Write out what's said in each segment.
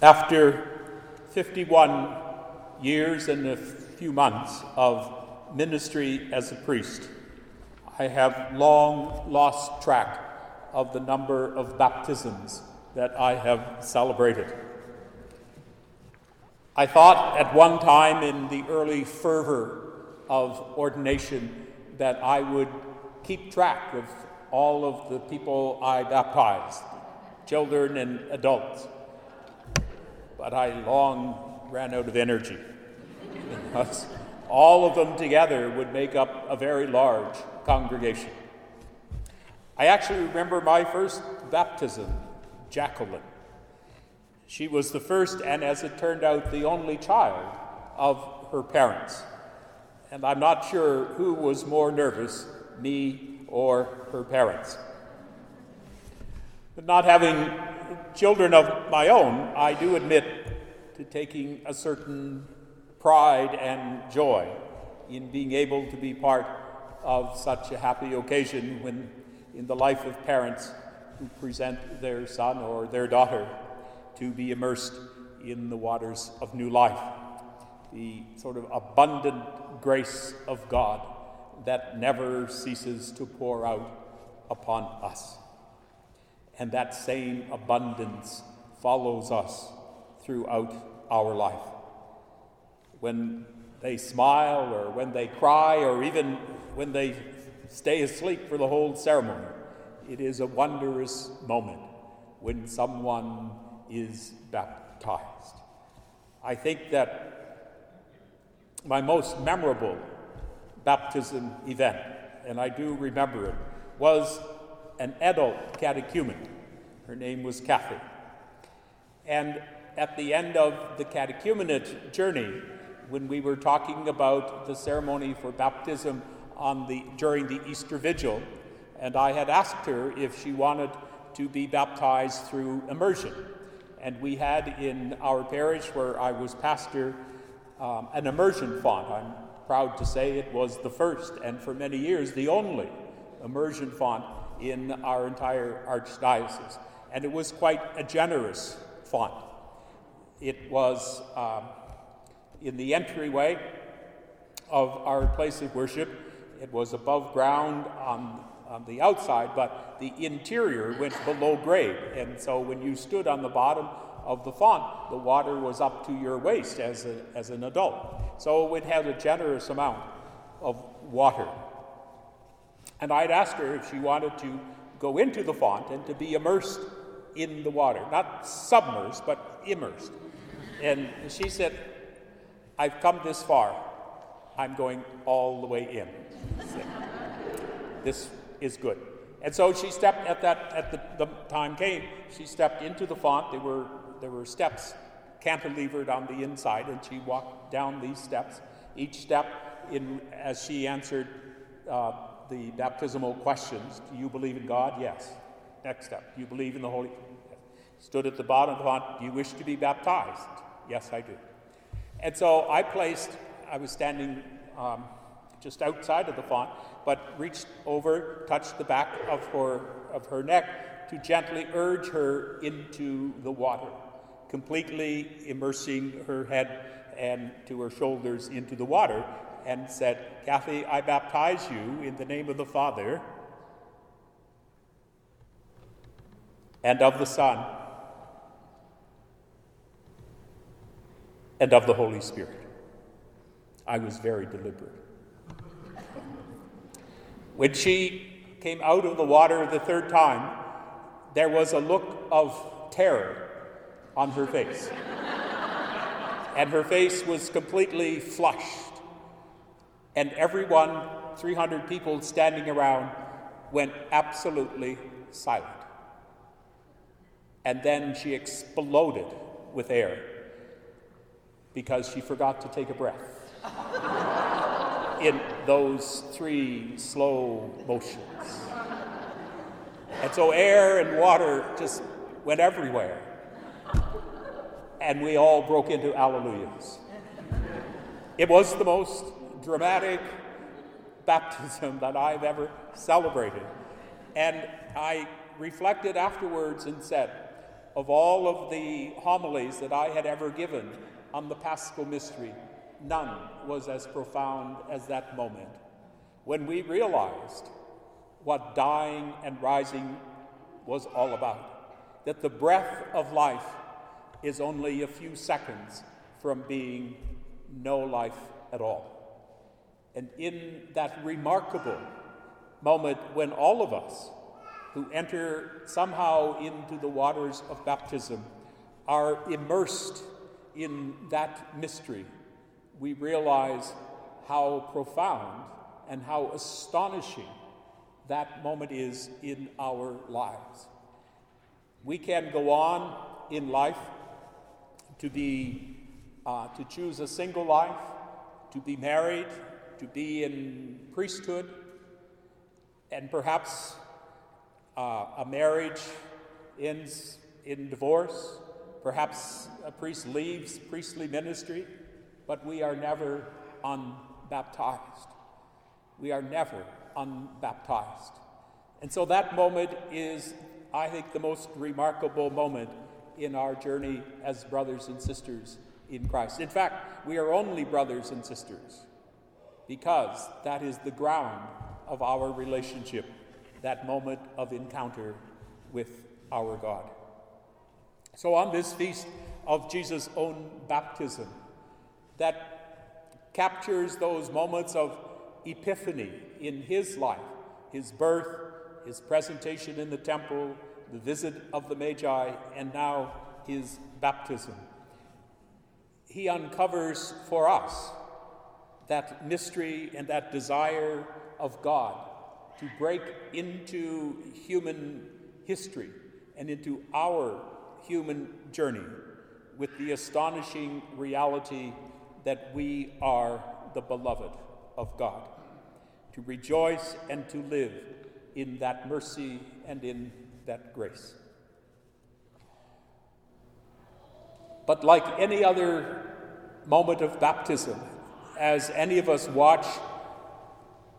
After 51 years and a few months of ministry as a priest, I have long lost track of the number of baptisms that I have celebrated. I thought at one time in the early fervor of ordination that I would keep track of all of the people I baptized, children and adults. But I long ran out of energy all of them together would make up a very large congregation. I actually remember my first baptism, Jacqueline. She was the first, and as it turned out, the only child of her parents. And I'm not sure who was more nervous, me or her parents. But not having children of my own, I do admit to taking a certain pride and joy in being able to be part of such a happy occasion when in the life of parents who present their son or their daughter to be immersed in the waters of new life. The sort of abundant grace of God that never ceases to pour out upon us. And that same abundance follows us throughout our life. When they smile, or when they cry, or even when they stay asleep for the whole ceremony, it is a wondrous moment when someone is baptized. I think that my most memorable baptism event, and I do remember it, was an adult catechumen. Her name was Kathy. And at the end of the catechumenate journey, when we were talking about the ceremony for baptism on the, during the Easter Vigil, and I had asked her if she wanted to be baptized through immersion. And we had in our parish, where I was pastor, um, an immersion font. I'm proud to say it was the first, and for many years, the only immersion font in our entire archdiocese. And it was quite a generous font. It was um, in the entryway of our place of worship. It was above ground on, on the outside, but the interior went below grade. And so when you stood on the bottom of the font, the water was up to your waist as, a, as an adult. So it had a generous amount of water. And I'd asked her if she wanted to go into the font and to be immersed in the water, not submersed, but immersed. And she said, I've come this far. I'm going all the way in. this is good. And so she stepped at that at the, the time came, she stepped into the font. There were there were steps cantilevered on the inside, and she walked down these steps. Each step, in as she answered uh, the baptismal questions: Do you believe in God? Yes. Next step: Do you believe in the Holy? Stood at the bottom of the font. Do you wish to be baptized? Yes, I do. And so I placed. I was standing um, just outside of the font, but reached over, touched the back of her of her neck to gently urge her into the water completely immersing her head and to her shoulders into the water, and said, Kathy, I baptize you in the name of the Father and of the Son and of the Holy Spirit. I was very deliberate. When she came out of the water the third time, there was a look of terror on her face. and her face was completely flushed. And everyone, 300 people standing around, went absolutely silent. And then she exploded with air because she forgot to take a breath in those three slow motions. And so air and water just went everywhere and we all broke into alleluias. It was the most dramatic baptism that I've ever celebrated. And I reflected afterwards and said, of all of the homilies that I had ever given on the Paschal Mystery, none was as profound as that moment when we realized what dying and rising was all about. That the breath of life is only a few seconds from being no life at all. And in that remarkable moment when all of us who enter somehow into the waters of baptism are immersed in that mystery, we realize how profound and how astonishing that moment is in our lives. We can go on in life to be uh, to choose a single life, to be married, to be in priesthood, and perhaps uh, a marriage ends in divorce. Perhaps a priest leaves priestly ministry, but we are never unbaptized. We are never unbaptized. And so that moment is, I think, the most remarkable moment in our journey as brothers and sisters in Christ. In fact, we are only brothers and sisters because that is the ground of our relationship, that moment of encounter with our God. So, on this feast of Jesus' own baptism, that captures those moments of epiphany in his life, his birth, his presentation in the temple, the visit of the Magi, and now his baptism. He uncovers for us that mystery and that desire of God to break into human history and into our human journey with the astonishing reality that we are the beloved of God, to rejoice and to live in that mercy and in that grace. But like any other moment of baptism, as any of us watch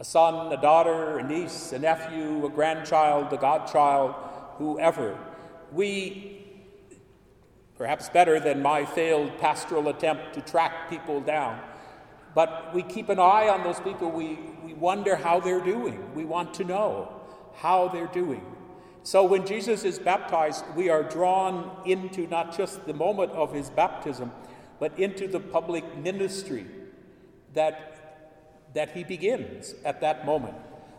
a son, a daughter, a niece, a nephew, a grandchild, a godchild, whoever, we, perhaps better than my failed pastoral attempt to track people down, but we keep an eye on those people. We, we wonder how they're doing. We want to know how they're doing. So when Jesus is baptized, we are drawn into not just the moment of his baptism, but into the public ministry that, that he begins at that moment.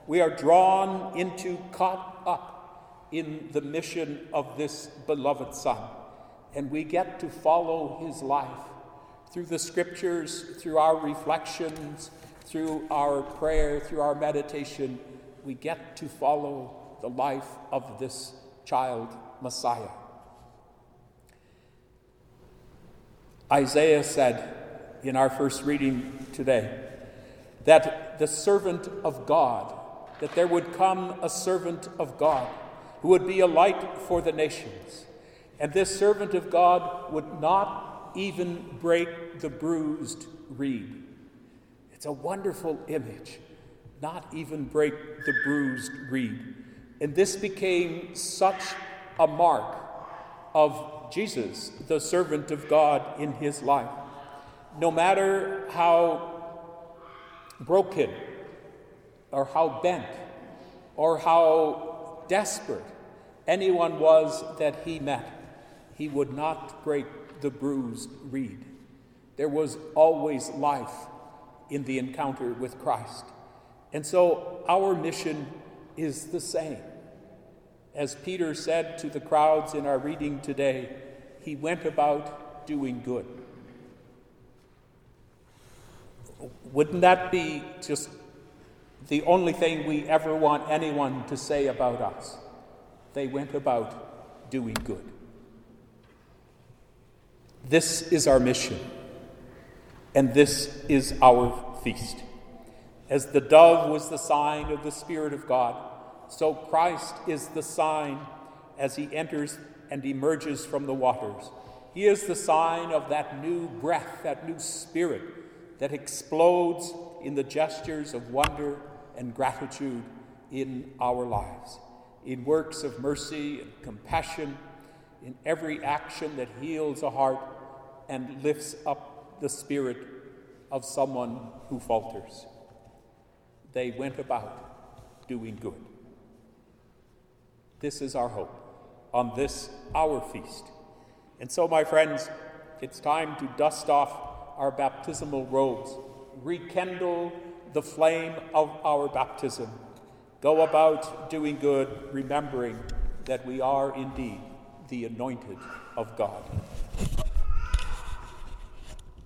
We are drawn into, caught up in the mission of this beloved Son, and we get to follow his life through the scriptures, through our reflections, through our prayer, through our meditation. We get to follow the life of this child Messiah. Isaiah said in our first reading today that the servant of God, that there would come a servant of God who would be a light for the nations. And this servant of God would not even break the bruised reed. It's a wonderful image. Not even break the bruised reed. And this became such a mark of Jesus, the servant of God, in his life. No matter how broken or how bent or how desperate anyone was that he met, he would not break the bruised reed. There was always life in the encounter with Christ. And so our mission is the same. As Peter said to the crowds in our reading today, he went about doing good. Wouldn't that be just the only thing we ever want anyone to say about us? They went about doing good. This is our mission, and this is our feast. As the dove was the sign of the Spirit of God, so Christ is the sign as he enters and emerges from the waters. He is the sign of that new breath, that new spirit that explodes in the gestures of wonder and gratitude in our lives, in works of mercy and compassion, in every action that heals a heart and lifts up the spirit of someone who falters. They went about doing good. This is our hope on this our feast. And so, my friends, it's time to dust off our baptismal robes, rekindle the flame of our baptism, go about doing good, remembering that we are indeed the anointed of God.